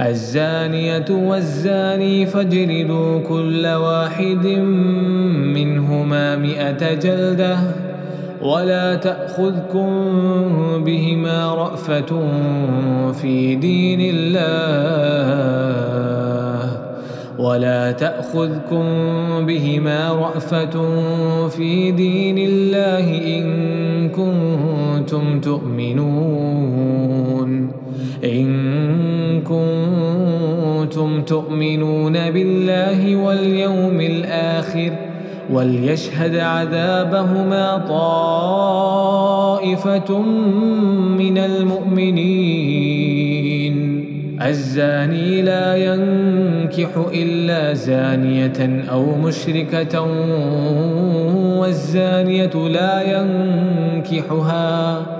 الزانية والزاني فاجلدوا كل واحد منهما مئة جلدة ولا تأخذكم بهما رأفة في دين الله ولا تأخذكم بهما رأفة في دين الله إن كنتم تؤمنون تؤمنون بالله واليوم الآخر وليشهد عذابهما طائفة من المؤمنين. الزاني لا ينكح إلا زانية أو مشركة والزانية لا ينكحها.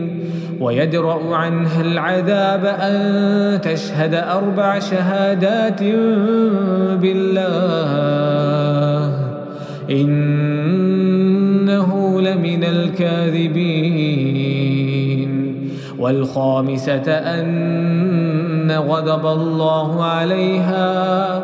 ويدرأ عنها العذاب أن تشهد أربع شهادات بالله. إنه لمن الكاذبين. والخامسة أن غضب الله عليها.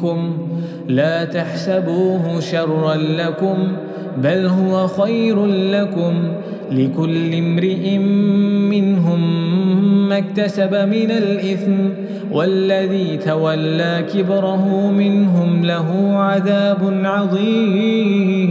منكم لا تحسبوه شرا لكم بل هو خير لكم لكل امرئ منهم ما اكتسب من الإثم والذي تولى كبره منهم له عذاب عظيم.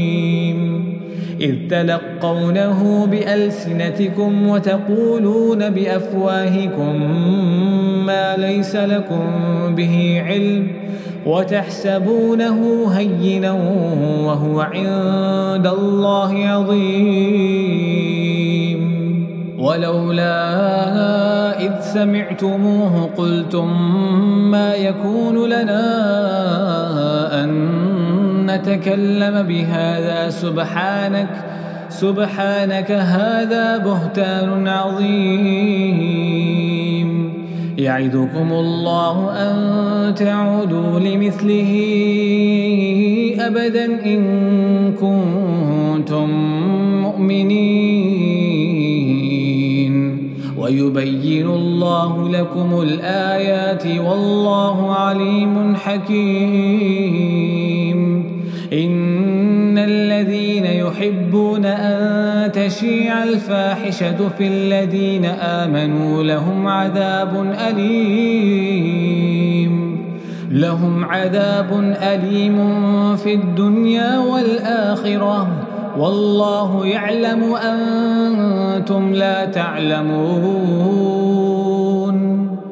إذ تلقونه بألسنتكم وتقولون بأفواهكم ما ليس لكم به علم وتحسبونه هينا وهو عند الله عظيم. ولولا إذ سمعتموه قلتم ما يكون لنا أن نتكلم بهذا. سبحانك سبحانك هذا بهتان عظيم. يعدكم الله أن تعودوا لمثله أبدا إن كنتم مؤمنين. ويبين الله لكم الآيات والله عليم حكيم. إن الذين يحبون أن تشيع الفاحشة في الذين آمنوا لهم عذاب أليم. لهم عذاب أليم في الدنيا والآخرة. والله يعلم أنتم لا تعلمون.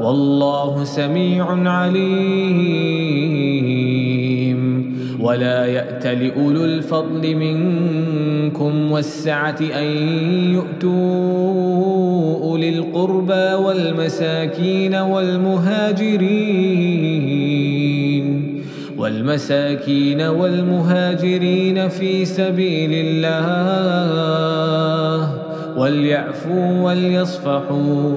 والله سميع عليم. ولا يأت لأولو الفضل منكم والسعة أن يؤتوا أولي القربى والمساكين والمهاجرين. والمساكين والمهاجرين في سبيل الله. وليعفوا وليصفحوا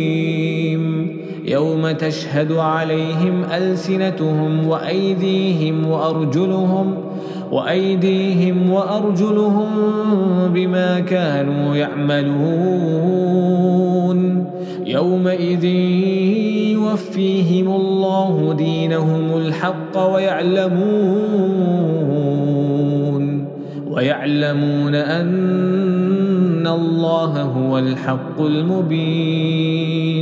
يوم تشهد عليهم ألسنتهم وأيديهم وأرجلهم وأيديهم وأرجلهم بما كانوا يعملون. يومئذ يوفيهم الله دينهم الحق ويعلمون ويعلمون أن الله هو الحق المبين.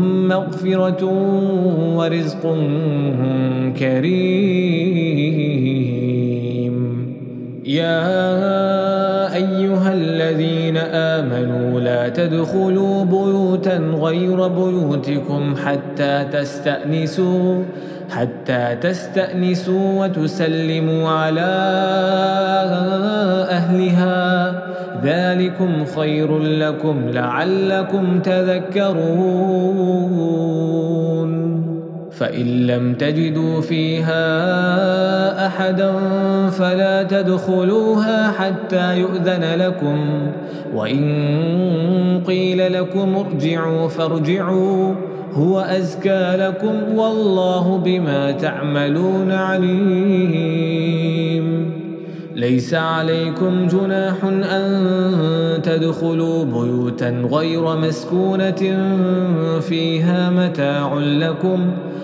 مغفرة ورزق كريم. يا أيها الذين آمنوا لا تدخلوا بيوتا غير بيوتكم حتى تستأنسوا حتى تستأنسوا وتسلموا على أهلها. ذلكم خير لكم لعلكم تذكرون. فإن لم تجدوا فيها أحدا فلا تدخلوها حتى يؤذن لكم. وإن قيل لكم ارجعوا فارجعوا هو أزكى لكم والله بما تعملون عليم. ليس عليكم جناح أن تدخلوا بيوتا غير مسكونة فيها متاع لكم.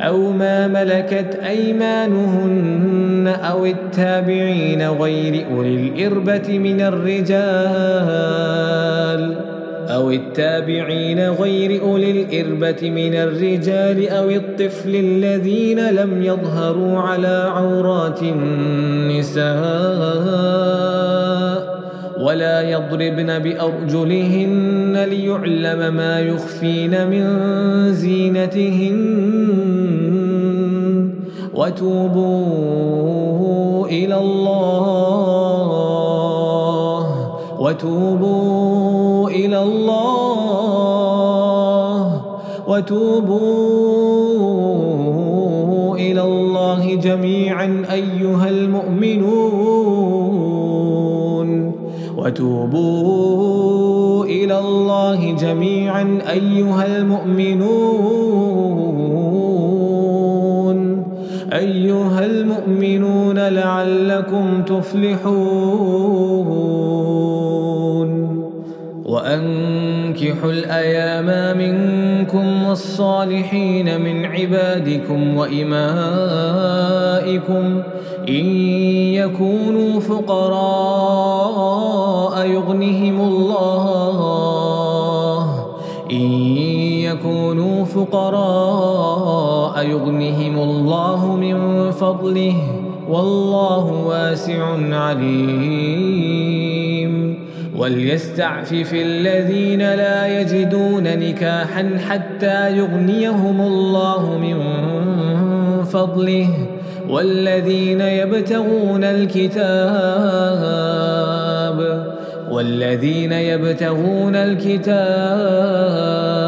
أو ما ملكت أيمانهن أو التابعين غير أولي الإربة من الرجال أو التابعين غير أولي الإربة من الرجال أو الطفل الذين لم يظهروا على عورات النساء. ولا يضربن بأرجلهن ليعلم ما يخفين من زينتهن. وتوبوا إلى الله. وتوبوا إلى الله. وتوبوا إلى الله جميعا أيها المؤمنون. وتوبوا إلى الله جميعا أيها المؤمنون. أيها المؤمنون لعلكم تفلحون. وأنكحوا الأيام منكم والصالحين من عبادكم وإمائكم إن يكونوا فقراء يغنهم الله إن يكونوا فقراء يغنهم الله من فضله والله واسع عليم وليستعفف الذين لا يجدون نكاحا حتى يغنيهم الله من فضله. والذين يبتغون الكتاب والذين يبتغون الكتاب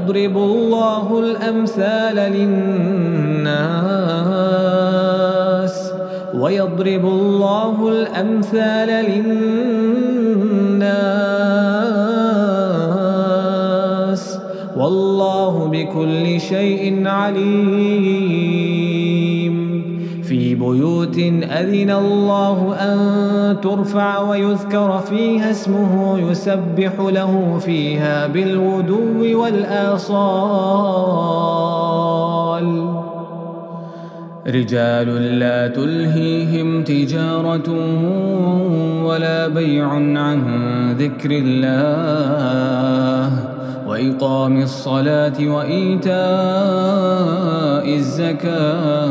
ويضرب الله الأمثال للناس ويضرب الله الأمثال للناس والله بكل شيء عليم. بيوت أذن الله أن ترفع ويذكر فيها اسمه يسبح له فيها بالغدو والآصال. رجال لا تلهيهم تجارة ولا بيع عن ذكر الله. وإقام الصلاة وإيتاء الزكاة.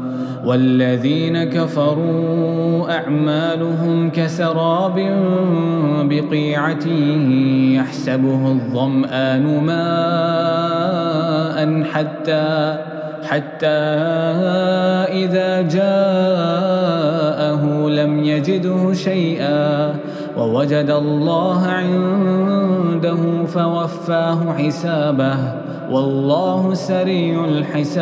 والذين كفروا أعمالهم كسراب بقيعة يحسبه الظمآن ماء حتى حتى إذا جاءه لم يجده شيئا ووجد الله عنده فوفاه حسابه والله سريع الحساب.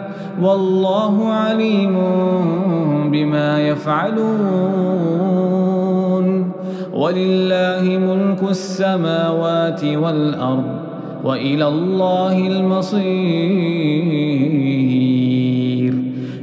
والله عليم بما يفعلون. ولله ملك السماوات والأرض وإلى الله المصير.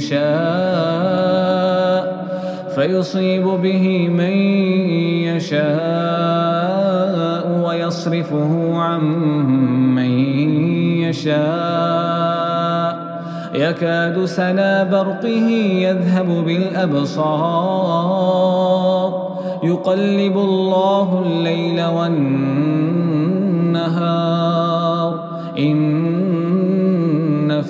يشاء فيصيب به من يشاء ويصرفه عن من يشاء. يكاد سنا برقه يذهب بالأبصار. يقلب الله الليل والنهار. إن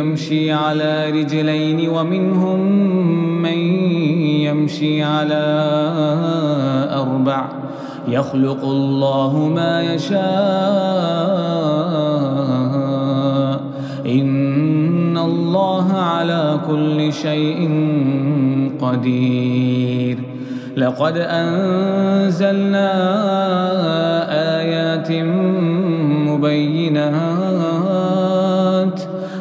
يمشي على رجلين ومنهم من يمشي على أربع. يخلق الله ما يشاء. إن الله على كل شيء قدير. لقد أنزلنا آيات مبينات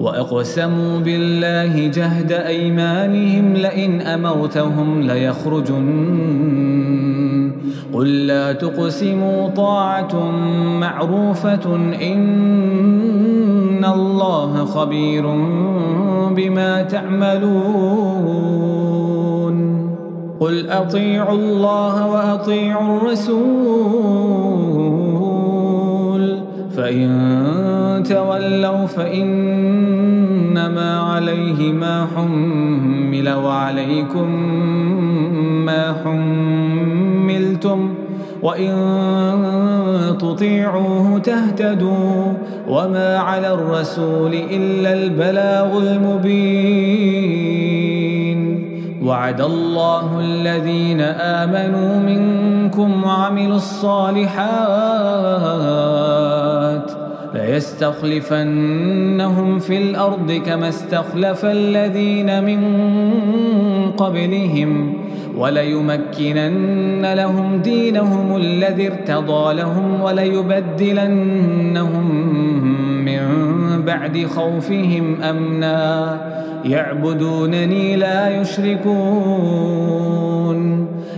وأقسموا بالله جهد أيمانهم لئن أمرتهم ليخرجن قل لا تقسموا طاعة معروفة إن الله خبير بما تعملون قل أطيعوا الله وأطيعوا الرسول فإن تولوا فإنما عليه ما حمل وعليكم ما حملتم وإن تطيعوه تهتدوا وما على الرسول إلا البلاغ المبين وعد الله الذين آمنوا منكم وعملوا الصالحات ليستخلفنهم في الأرض كما استخلف الذين من قبلهم وليمكنن لهم دينهم الذي ارتضى لهم وليبدلنهم من بعد خوفهم أمنا. يعبدونني لا يشركون.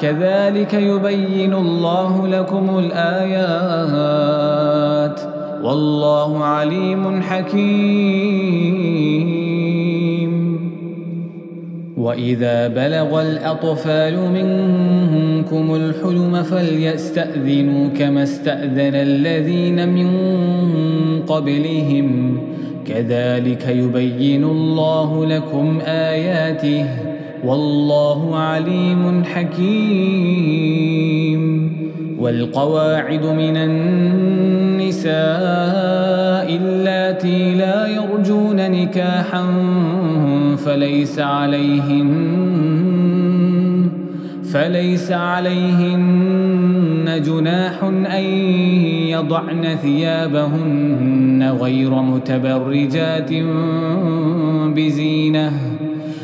كذلك يبين الله لكم الآيات. والله عليم حكيم. وإذا بلغ الأطفال منكم الحلم فليستأذنوا كما استأذن الذين من قبلهم. كذلك يبين الله لكم آياته. والله عليم حكيم. والقواعد من النساء اللاتي لا يرجون نكاحا فليس عليهن فليس عليهن جناح أن يضعن ثيابهن غير متبرجات بزينة.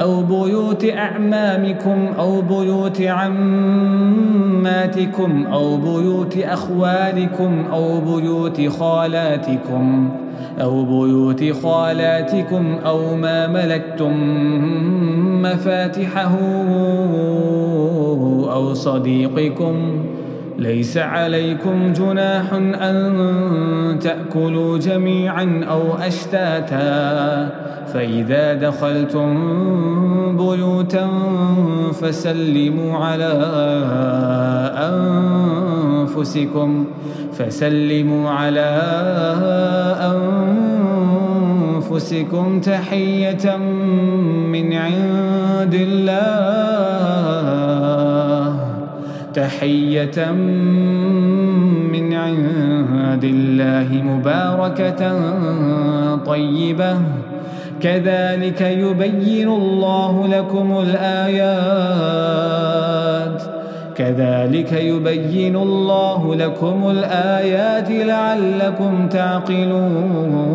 أو بيوت أعمامكم أو بيوت عماتكم أو بيوت أخوالكم أو بيوت خالاتكم أو بيوت خالاتكم أو ما ملكتم مفاتحه أو صديقكم ليس عليكم جناح أن تأكلوا جميعا أو أشتاتا. فإذا دخلتم بيوتا فسلموا على أنفسكم فسلموا على أنفسكم تحية من عند الله. تحية من عند الله مباركة طيبة. كذلك يبين الله لكم الآيات. كذلك يبين الله لكم الآيات لعلكم تعقلون.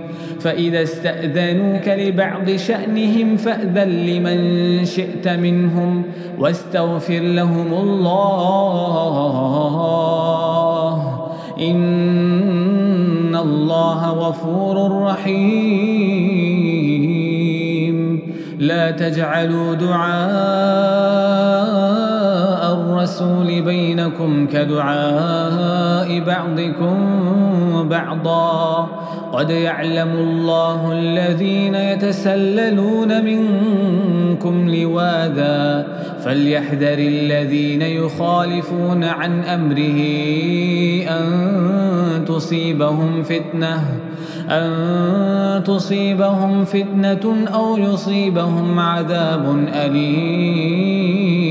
فإذا استأذنوك لبعض شأنهم فأذن لمن شئت منهم واستغفر لهم الله. إن الله غفور رحيم. لا تجعلوا دعاء الرسول بينكم كدعاء بعضكم بعضا. قد يعلم الله الذين يتسللون منكم لواذا. فليحذر الذين يخالفون عن أمره أن تصيبهم فتنة أن تصيبهم فتنة أو يصيبهم عذاب أليم.